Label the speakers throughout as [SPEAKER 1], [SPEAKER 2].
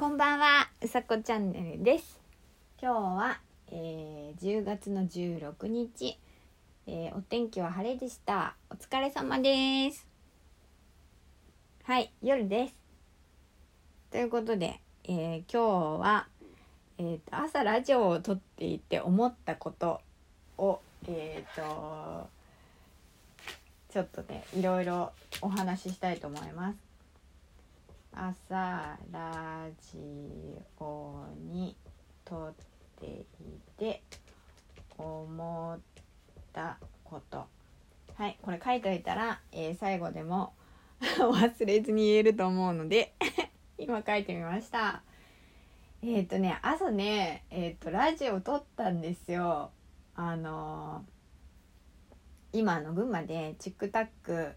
[SPEAKER 1] こんばんは、うさこチャンネルです。今日は、えー10月の16日、えーお天気は晴れでした。お疲れ様です。はい、夜です。ということで、えー今日は、えーと朝ラジオを撮っていて思ったことを、えっ、とちょっとねいろいろお話ししたいと思います。朝ラジオに撮っていて思ったこと。はいこれ書いといたら、えー最後でも 忘れずに言えると思うので 今書いてみました。えっ、とね朝ねえっ、とラジオ撮ったんですよ。あの今の群馬でチックタック、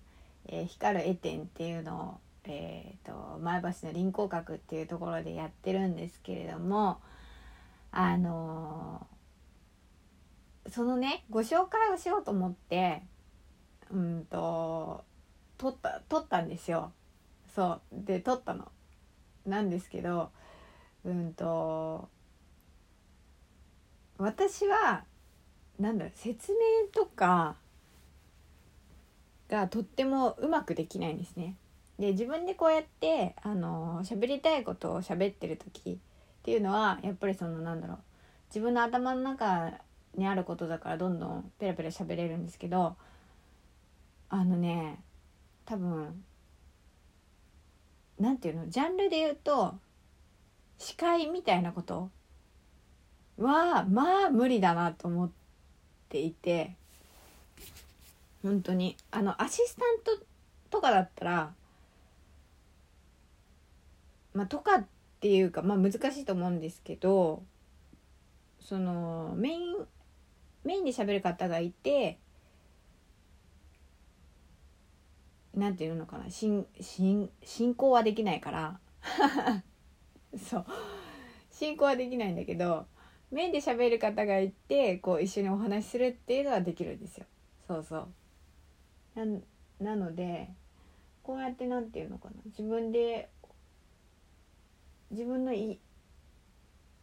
[SPEAKER 1] えー光る絵展っていうのをえー、と前橋の臨港閣っていうところでやってるんですけれどもあのーそのねご紹介をしようと思ってうんと撮った撮ったんですよ。そう。で撮ったの。なんですけどうんと私はなんだろう説明とかがとってもうまくできないんですね。で自分でこうやってあの喋りたいことを喋ってる時っていうのはやっぱりそのなんだろう自分の頭の中にあることだからどんどんペラペラ喋れるんですけどあのね多分なんていうのジャンルで言うと司会みたいなことはまあ無理だなと思っていて本当に。あのアシスタントとかだったらまあ、とかっていうか、まあ、難しいと思うんですけどそのメインメインで喋る方がいてなんていうのかな進進進行はできないから。そう。進行はできないんだけどメインで喋る方がいてこう一緒にお話しするっていうのはできるんですよ。そうそう。ななのでこうやってなんていうのかな自分で自分のい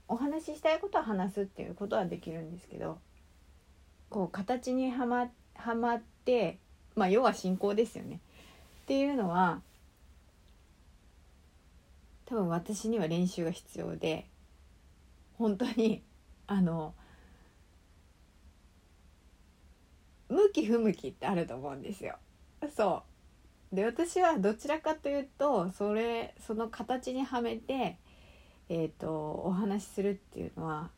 [SPEAKER 1] お話ししたいことは話すっていうことはできるんですけどこう形にはまはまってまあ要は進行ですよねっていうのは多分私には練習が必要で本当にあの向き不向きってあると思うんですよ。そうで私はどちらかというとそれその形にはめて、えー、とお話しするっていうのは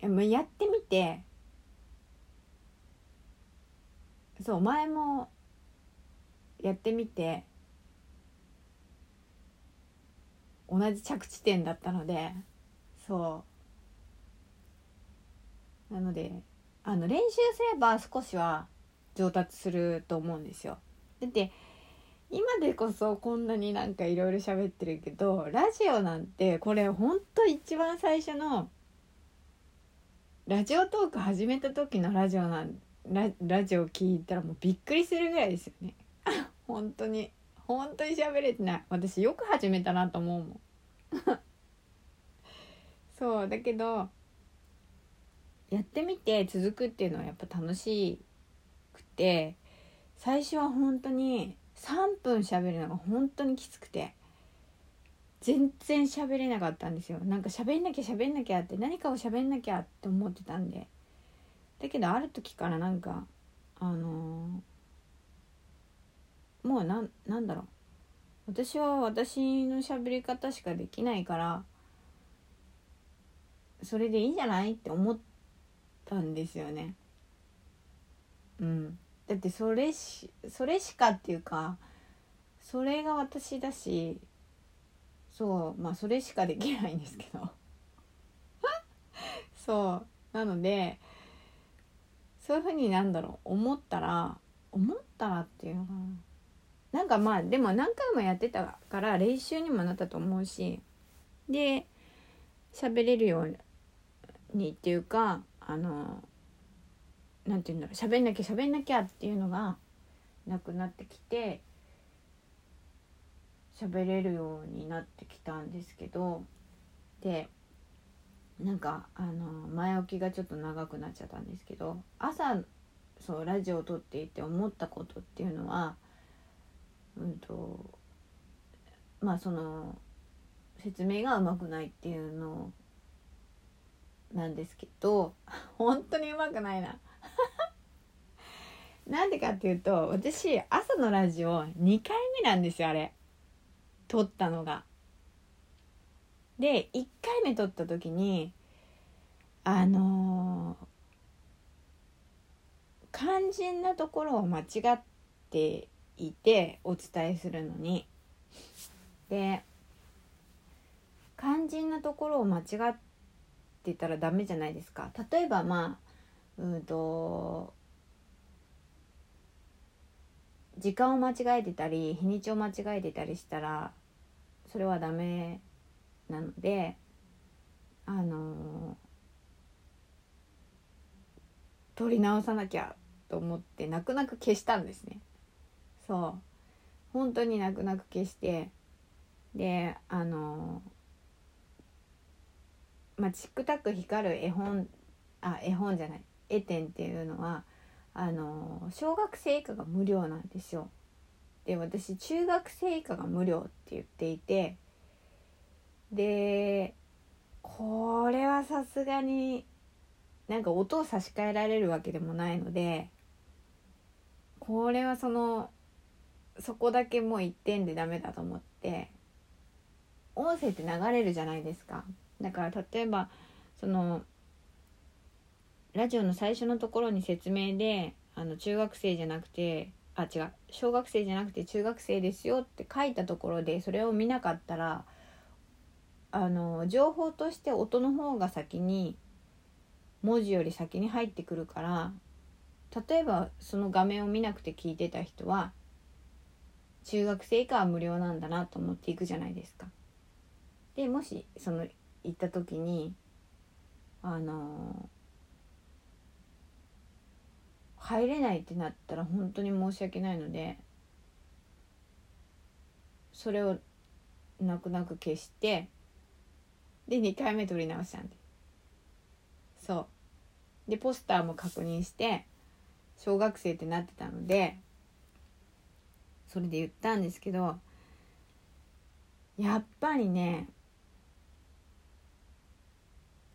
[SPEAKER 1] やまあやってみてそう前もやってみて同じ着地点だったのでそう。なのであの練習すれば少しは上達すると思うんですよ。だって今でこそこんなになんかいろいろ喋ってるけどラジオなんてこれほんと一番最初のラジオトーク始めた時のラジオなんララジオ聞いたらもうびっくりするぐらいですよね。本当に本当に喋れてない私よく始めたなと思うもん。そうだけどやってみて続くっていうのはやっぱ楽しくて最初は本当に3分喋るのが本当にきつくて全然喋れなかったんですよ。なんか喋んなきゃ喋んなきゃって何かを喋んなきゃって思ってたんで。だけどある時からなんかあのーもうななんだろう。私は私の喋り方しかできないからそれでいいんじゃないって思ったんですよね。うん、だってそれしそれしかっていうかそれが私だしそうまあそれしかできないんですけど。そうなのでそういうふうになんだろう思ったら思ったらっていうかな。なんかまあでも何回もやってたから練習にもなったと思うしで喋れるようにっていうかあのなんて言うんだろう喋んなきゃ喋んなきゃっていうのがなくなってきて喋れるようになってきたんですけどでなんかあの前置きがちょっと長くなっちゃったんですけど朝そうラジオを撮っていて思ったことっていうのはうんとまあその説明がうまくないっていうのなんですけど本当にうまくないな。なんでかっていうと私朝のラジオ2回目なんですよあれ。撮ったのが。で1回目撮った時にあのー、肝心なところを間違っていてお伝えするのに。で肝心なところを間違ってたらダメじゃないですか。例えばまあうんと時間を間違えてたり日にちを間違えてたりしたらそれはダメなのであの撮り直さなきゃと思って泣く泣く消したんですね。そう。本当に泣く泣く消してであのまあチックタック光る絵本あ絵本じゃない絵展っていうのはあの小学生以下が無料なんですよ。で私中学生以下が無料って言っていてでこれはさすがになんか音を差し替えられるわけでもないのでこれはそのそこだけもう1点でダメだと思って音声って流れるじゃないですかだから例えばそのラジオの最初のところに説明であの中学生じゃなくてあ違う小学生じゃなくて中学生ですよって書いたところでそれを見なかったらあの情報として音の方が先に文字より先に入ってくるから例えばその画面を見なくて聞いてた人は中学生以下は無料なんだなと思っていくじゃないですか。でもしその行った時にあの入れないってなったら本当に申し訳ないのでそれを泣く泣く消してで2回目撮り直したんで。そう。でポスターも確認して小学生ってなってたのでそれで言ったんですけどやっぱりね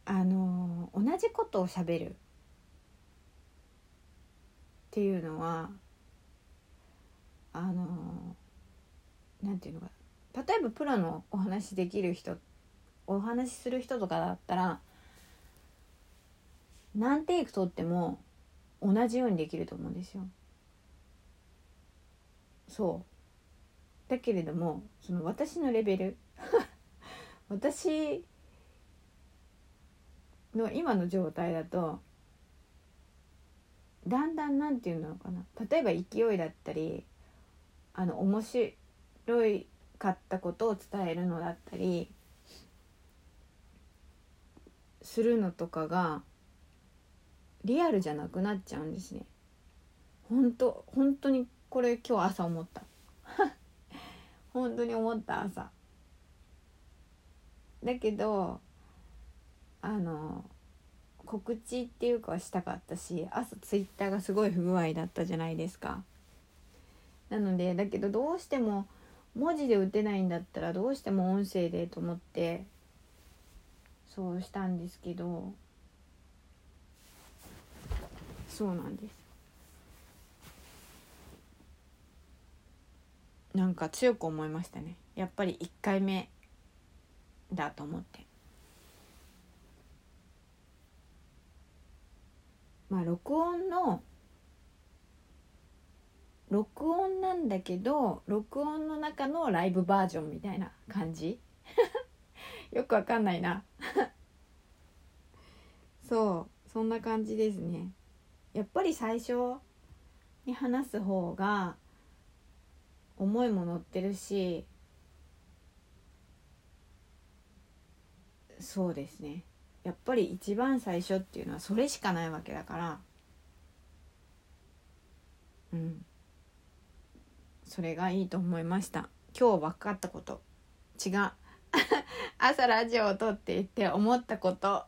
[SPEAKER 1] あの同じことをしゃべる。っていうのはあのなんていうのか例えばプロのお話できる人お話しする人とかだったら何テイク取っても同じようにできると思うんですよ。そうだけれどもその私のレベル 私の今の状態だとだんだん何て言うのかな。例えば勢いだったりあの面白いかったことを伝えるのだったりするのとかがリアルじゃなくなっちゃうんですね。本当本当にこれ今日朝思った。本当に思った朝。だけどあの告知っていうかはしたかったし朝ツイッターがすごい不具合だったじゃないですか。なのでだけどどうしても文字で打てないんだったらどうしても音声でと思ってそうしたんですけどそうなんです。なんか強く思いましたね。やっぱり1回目だと思って。まあ録音の録音なんだけど録音の中のライブバージョンみたいな感じ？よくわかんないな。そうそんな感じですね。やっぱり最初に話す方が思いも乗ってるしそうですね。やっぱり一番最初っていうのはそれしかないわけだから。うん。それがいいと思いました。今日分かったこと。違う。朝ラジオを撮っていて思ったこと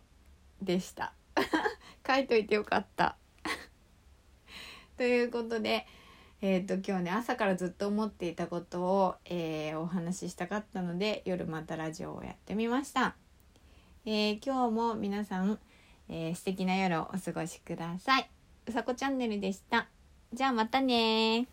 [SPEAKER 1] でした。書いといてよかった。ということでえーと、今日ね朝からずっと思っていたことを、えー、お話ししたかったので夜またラジオをやってみました、えー、今日も皆さん、えー、素敵な夜をお過ごしください。うさこチャンネルでした。じゃあまたね